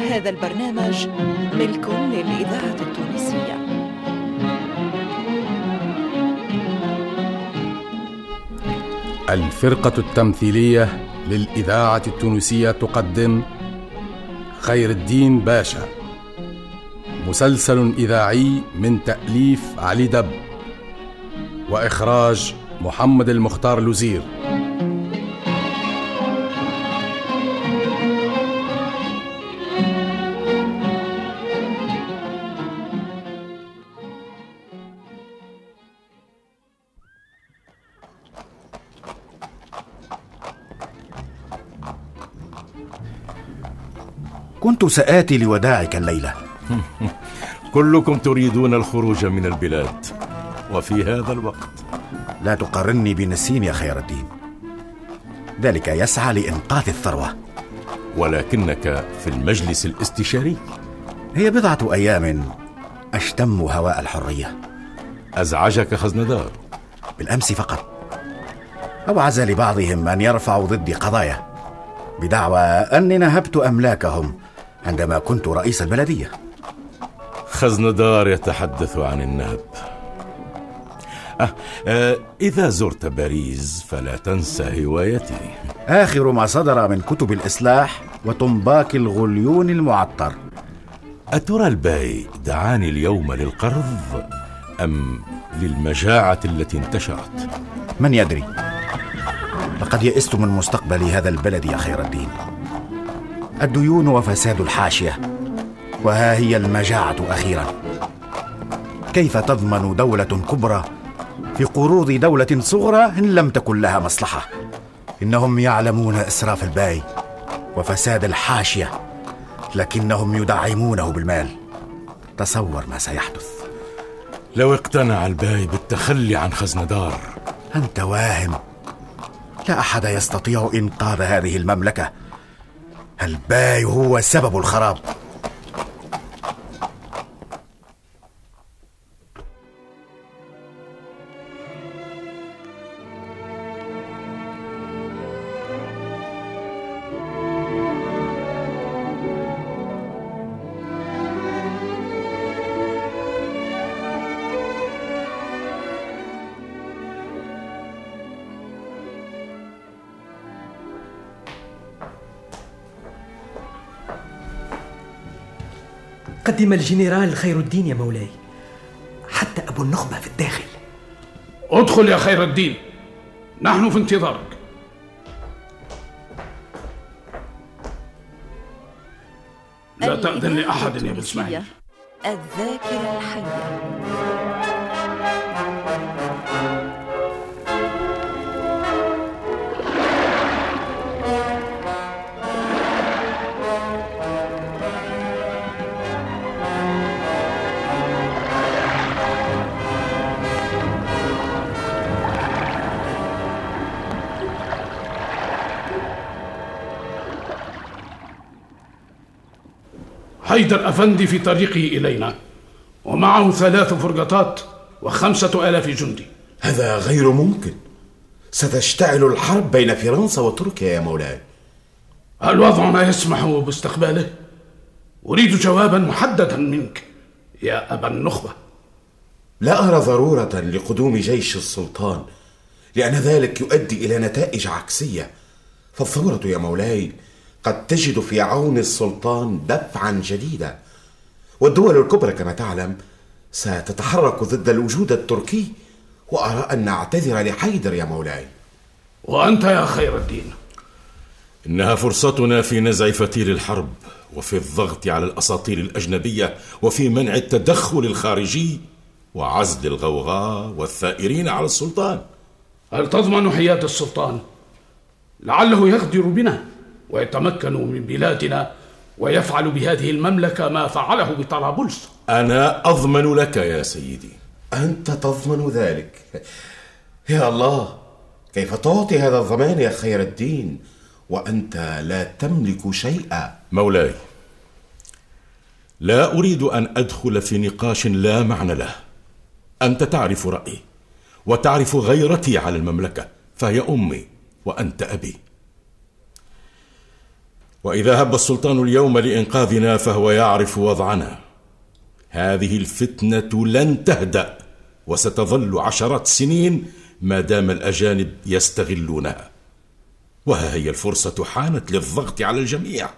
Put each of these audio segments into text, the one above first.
هذا البرنامج ملك للإذاعة التونسية. الفرقة التمثيلية للإذاعة التونسية تقدم خير الدين باشا. مسلسل إذاعي من تأليف علي دب وإخراج محمد المختار لوزير. كنت سآتي لوداعك الليلة. كلكم تريدون الخروج من البلاد وفي هذا الوقت. لا تقارني بنسيم يا خير الدين. ذلك يسعى لإنقاذ الثروة. ولكنك في المجلس الاستشاري. هي بضعة أيام أشتم هواء الحرية. أزعجك خزندار بالأمس فقط. أوعز لبعضهم أن يرفعوا ضدي قضايا. بدعوى أني نهبت أملاكهم عندما كنت رئيس البلدية. خزندار يتحدث عن النهب. أه أه إذا زرت باريس فلا تنسى هوايتي. آخر ما صدر من كتب الإصلاح وطنباك الغليون المعطر. أترى الباي دعاني اليوم للقرض أم للمجاعة التي انتشرت؟ من يدري. لقد يئست من مستقبل هذا البلد يا خير الدين. الديون وفساد الحاشية. وها هي المجاعة أخيرا. كيف تضمن دولة كبرى في قروض دولة صغرى إن لم تكن لها مصلحة؟ إنهم يعلمون إسراف الباي وفساد الحاشية لكنهم يدعمونه بالمال. تصور ما سيحدث. لو اقتنع الباي بالتخلي عن خزندار أنت واهم. لا أحد يستطيع إنقاذ هذه المملكة. الباي هو سبب الخراب. قدم الجنرال خير الدين يا مولاي. حتى أبو النخبة في الداخل. ادخل يا خير الدين. نحن في انتظارك. لا تأذن لأحد يا ابن إسماعيل. الذاكرة الحية. حيدر أفندي في طريقه إلينا. ومعه ثلاث فرقطات وخمسة آلاف جندي. هذا غير ممكن. ستشتعل الحرب بين فرنسا وتركيا يا مولاي. الوضع ما يسمح باستقباله. أريد جوابا محددا منك يا أبا النخبة. لا أرى ضرورة لقدوم جيش السلطان لأن ذلك يؤدي إلى نتائج عكسية. فالثورة يا مولاي قد تجد في عون السلطان دفعا جديدا. والدول الكبرى كما تعلم ستتحرك ضد الوجود التركي وأرى أن نعتذر لحيدر يا مولاي. وأنت يا خير الدين. إنها فرصتنا في نزع فتيل الحرب وفي الضغط على الأساطيل الأجنبية وفي منع التدخل الخارجي وعزل الغوغاء والثائرين على السلطان. هل تضمن حياد السلطان؟ لعله يغدر بنا. ويتمكن من بلادنا ويفعل بهذه المملكة ما فعله بطرابلس. أنا أضمن لك يا سيدي. أنت تضمن ذلك. يا الله كيف تعطي هذا الضمان يا خير الدين؟ وأنت لا تملك شيئا. مولاي لا أريد أن أدخل في نقاش لا معنى له. أنت تعرف رأيي وتعرف غيرتي على المملكة فهي أمي وأنت أبي. وإذا هب السلطان اليوم لإنقاذنا فهو يعرف وضعنا. هذه الفتنة لن تهدأ وستظل عشرات السنين ما دام الأجانب يستغلونها. وها هي الفرصة حانت للضغط على الجميع.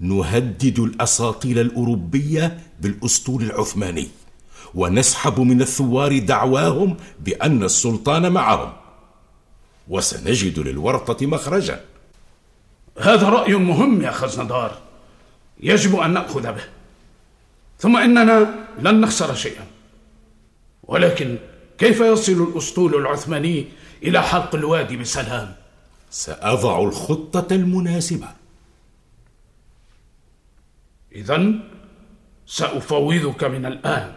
نهدد الأساطيل الأوروبية بالأسطول العثماني ونسحب من الثوار دعواهم بأن السلطان معهم. وسنجد للورطة مخرجا. هذا رأي مهم يا خزندار يجب أن نأخذ به. ثم إننا لن نخسر شيئا. ولكن كيف يصل الأسطول العثماني إلى حلق الوادي بسلام؟ سأضع الخطة المناسبة. إذا سأفوضك من الآن.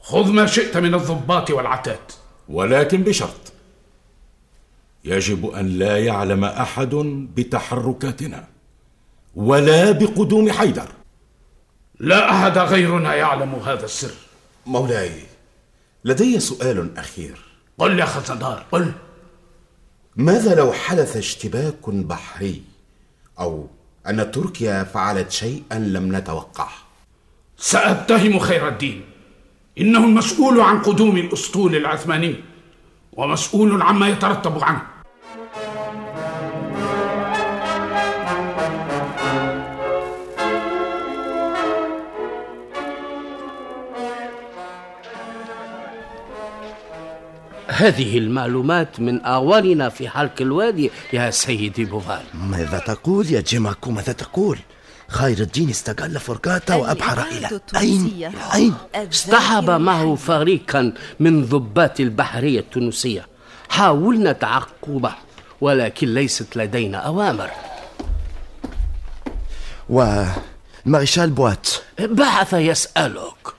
خذ ما شئت من الضباط والعتاد. ولكن بشرط. يجب أن لا يعلم أحد بتحركاتنا ولا بقدوم حيدر. لا أحد غيرنا يعلم هذا السر. مولاي لدي سؤال أخير. قل يا خزندار قل. ماذا لو حدث اشتباك بحري؟ أو أن تركيا فعلت شيئا لم نتوقعه. سأتهم خير الدين. إنه المسؤول عن قدوم الأسطول العثماني ومسؤول عما يترتب عنه. هذه المعلومات من أعواننا في حلق الوادي يا سيدي بوفال. ماذا تقول يا جيماكو؟ ماذا تقول؟ خير الدين استقل فرقاته وأبحر إلى أين أين اصطحب معه. فريقا من ضباط البحرية التونسية. حاولنا تعقبه ولكن ليست لدينا أوامر. والمارشال بوات. بعث يسألك.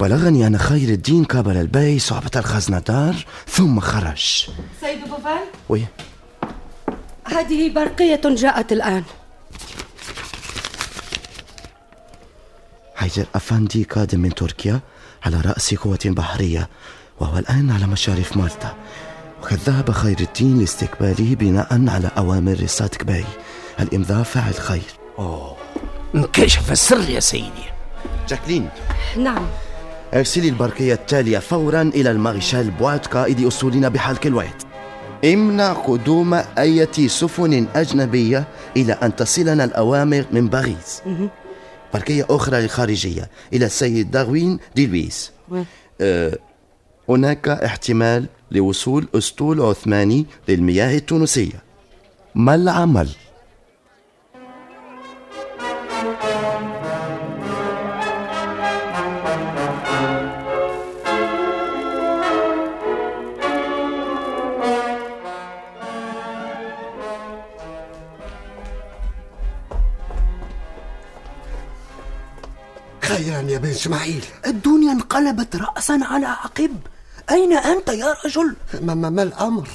بلغني أن خير الدين قابل البي صعبة الخزندار ثم خرج. سيد بوفال؟ Oui. هذه برقية جاءت الآن. حيدر أفندي قادم من تركيا على رأس قوة بحرية وهو الآن على مشارف مالطا. وقد ذهب خير الدين لاستقباله بناء على أوامر صادق باي الإمضاء فاعل خير. انكشف السر يا سيدي؟ جاكلين. نعم. ارسلي البرقية التالية فورا إلى المارشال بوات قائد أسطولنا بحلق الواد امنع قدوم أي سفن أجنبية إلى أن تصلنا الأوامر من باريس. برقية أخرى للخارجية إلى السيد داروين دي لويس. أه هناك احتمال لوصول أسطول عثماني للمياه التونسية. ما العمل؟ إسماعيل. الدنيا انقلبت رأسا على عقب. أين أنت يا رجل؟ ما, ما, ما الأمر؟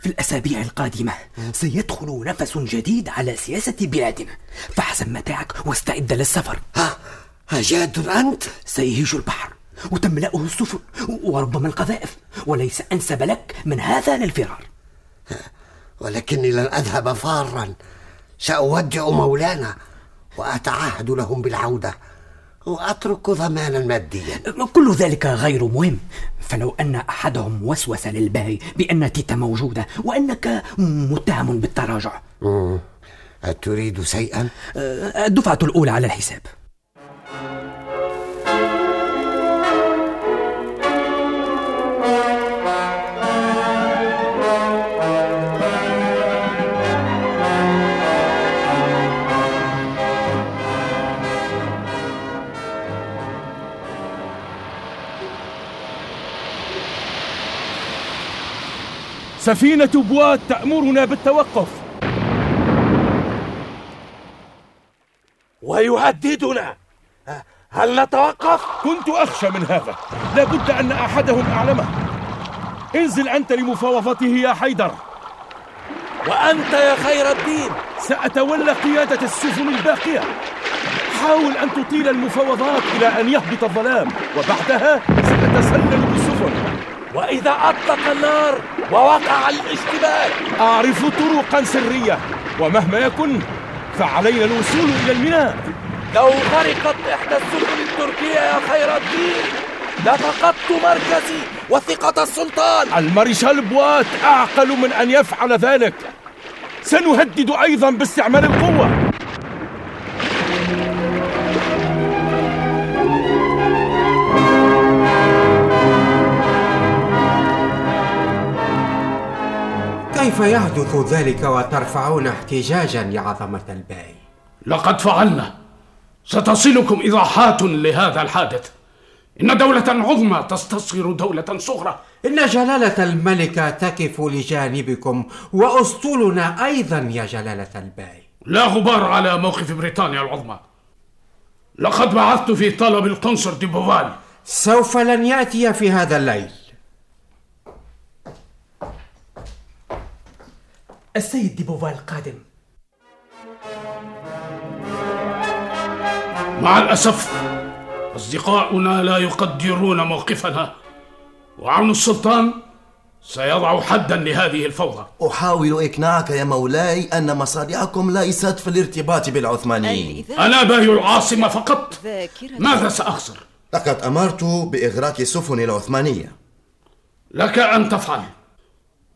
في الأسابيع القادمة سيدخل نفس جديد على سياسة بلادنا. فاحزم متاعك واستعد للسفر. ها ها جاد أنت؟ سيهيج البحر وتملأه السفن وربما القذائف وليس أنسب لك من هذا للفرار. ولكني لن أذهب فارا. سأودع مولانا. وأتعهد لهم بالعودة وأترك ضمانا ماديا كل ذلك غير مهم فلو أن أحدهم وسوس للباي بأن تيتا موجودة وأنك متهم بالتراجع. أتريد شيئا؟ الدفعة الأولى على الحساب سفينة بوات تأمرنا بالتوقف. ويهددنا. هل نتوقف؟ كنت أخشى من هذا. لابد أن أحدهم أعلمه. انزل أنت لمفاوضته يا حيدر. وأنت يا خير الدين. سأتولى قيادة السفن الباقية. حاول أن تطيل المفاوضات إلى أن يهبط الظلام وبعدها سأتسلل بالسفن. وإذا أطلق النار ووقع الاشتباك أعرف طرقا سرية ومهما يكن فعلينا الوصول إلى الميناء. لو غرقت إحدى السفن التركية يا خير الدين لفقدت مركزي وثقة السلطان. المارشال بوات أعقل من أن يفعل ذلك. سنهدد أيضا باستعمال القوة. كيف يحدث ذلك وترفعون احتجاجا يا عظمة الباي؟ لقد فعلنا. ستصلكم إيضاحات لهذا الحادث. إن دولة عظمى تستصغر دولة صغرى. إن جلالة الملكة تقف لجانبكم وأسطولنا أيضا يا جلالة الباي. لا غبار على موقف بريطانيا العظمى. لقد بعثت في طلب القنصل دي بوفال. سوف لن يأتي في هذا الليل. السيد دي بوفال قادم مع الأسف أصدقاؤنا لا يقدرون موقفنا وعون السلطان سيضع حدا لهذه الفوضى. أحاول إقناعك يا مولاي أن مصالحكم ليست في الارتباط بالعثمانيين. أنا باهي العاصمة فقط. ماذا سأخسر؟ لقد أمرت بإغراق السفن العثمانية. لك أن تفعل.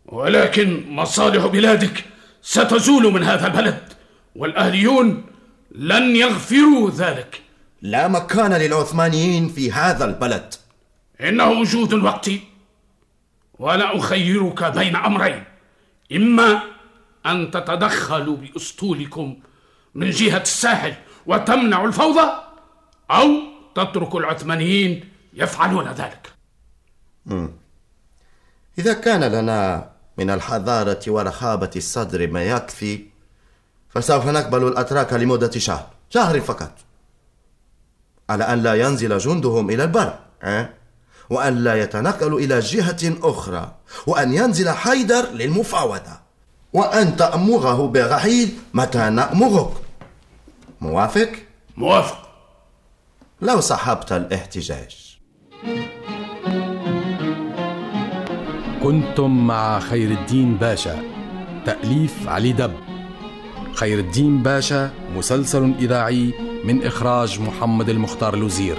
ولكن مصالح بلادك ستزول من هذا البلد والأهليون لن يغفروا ذلك. لا مكان للعثمانيين في هذا البلد. إنه وجود وقتي وأنا أخيرك بين أمرين. إما أن تتدخلوا بأسطولكم من جهة الساحل وتمنعوا الفوضى أو تتركوا العثمانيين يفعلون ذلك. مم. إذا كان لنا من الحضارة ورخابة الصدر ما يكفي فسوف نقبل الأتراك لمدة شهر شهر فقط. على أن لا ينزل جندهم إلى البر أه؟ وأن لا يتنقلوا إلى جهة أخرى وأن ينزل حيدر للمفاوضة. وأن تأمره برحيل متى نأمرك موافق؟ موافق. لو صحبت الاحتجاج. كنتم مع خير الدين باشا. تأليف علي دب. خير الدين باشا مسلسل إذاعي من إخراج محمد المختار لوزير.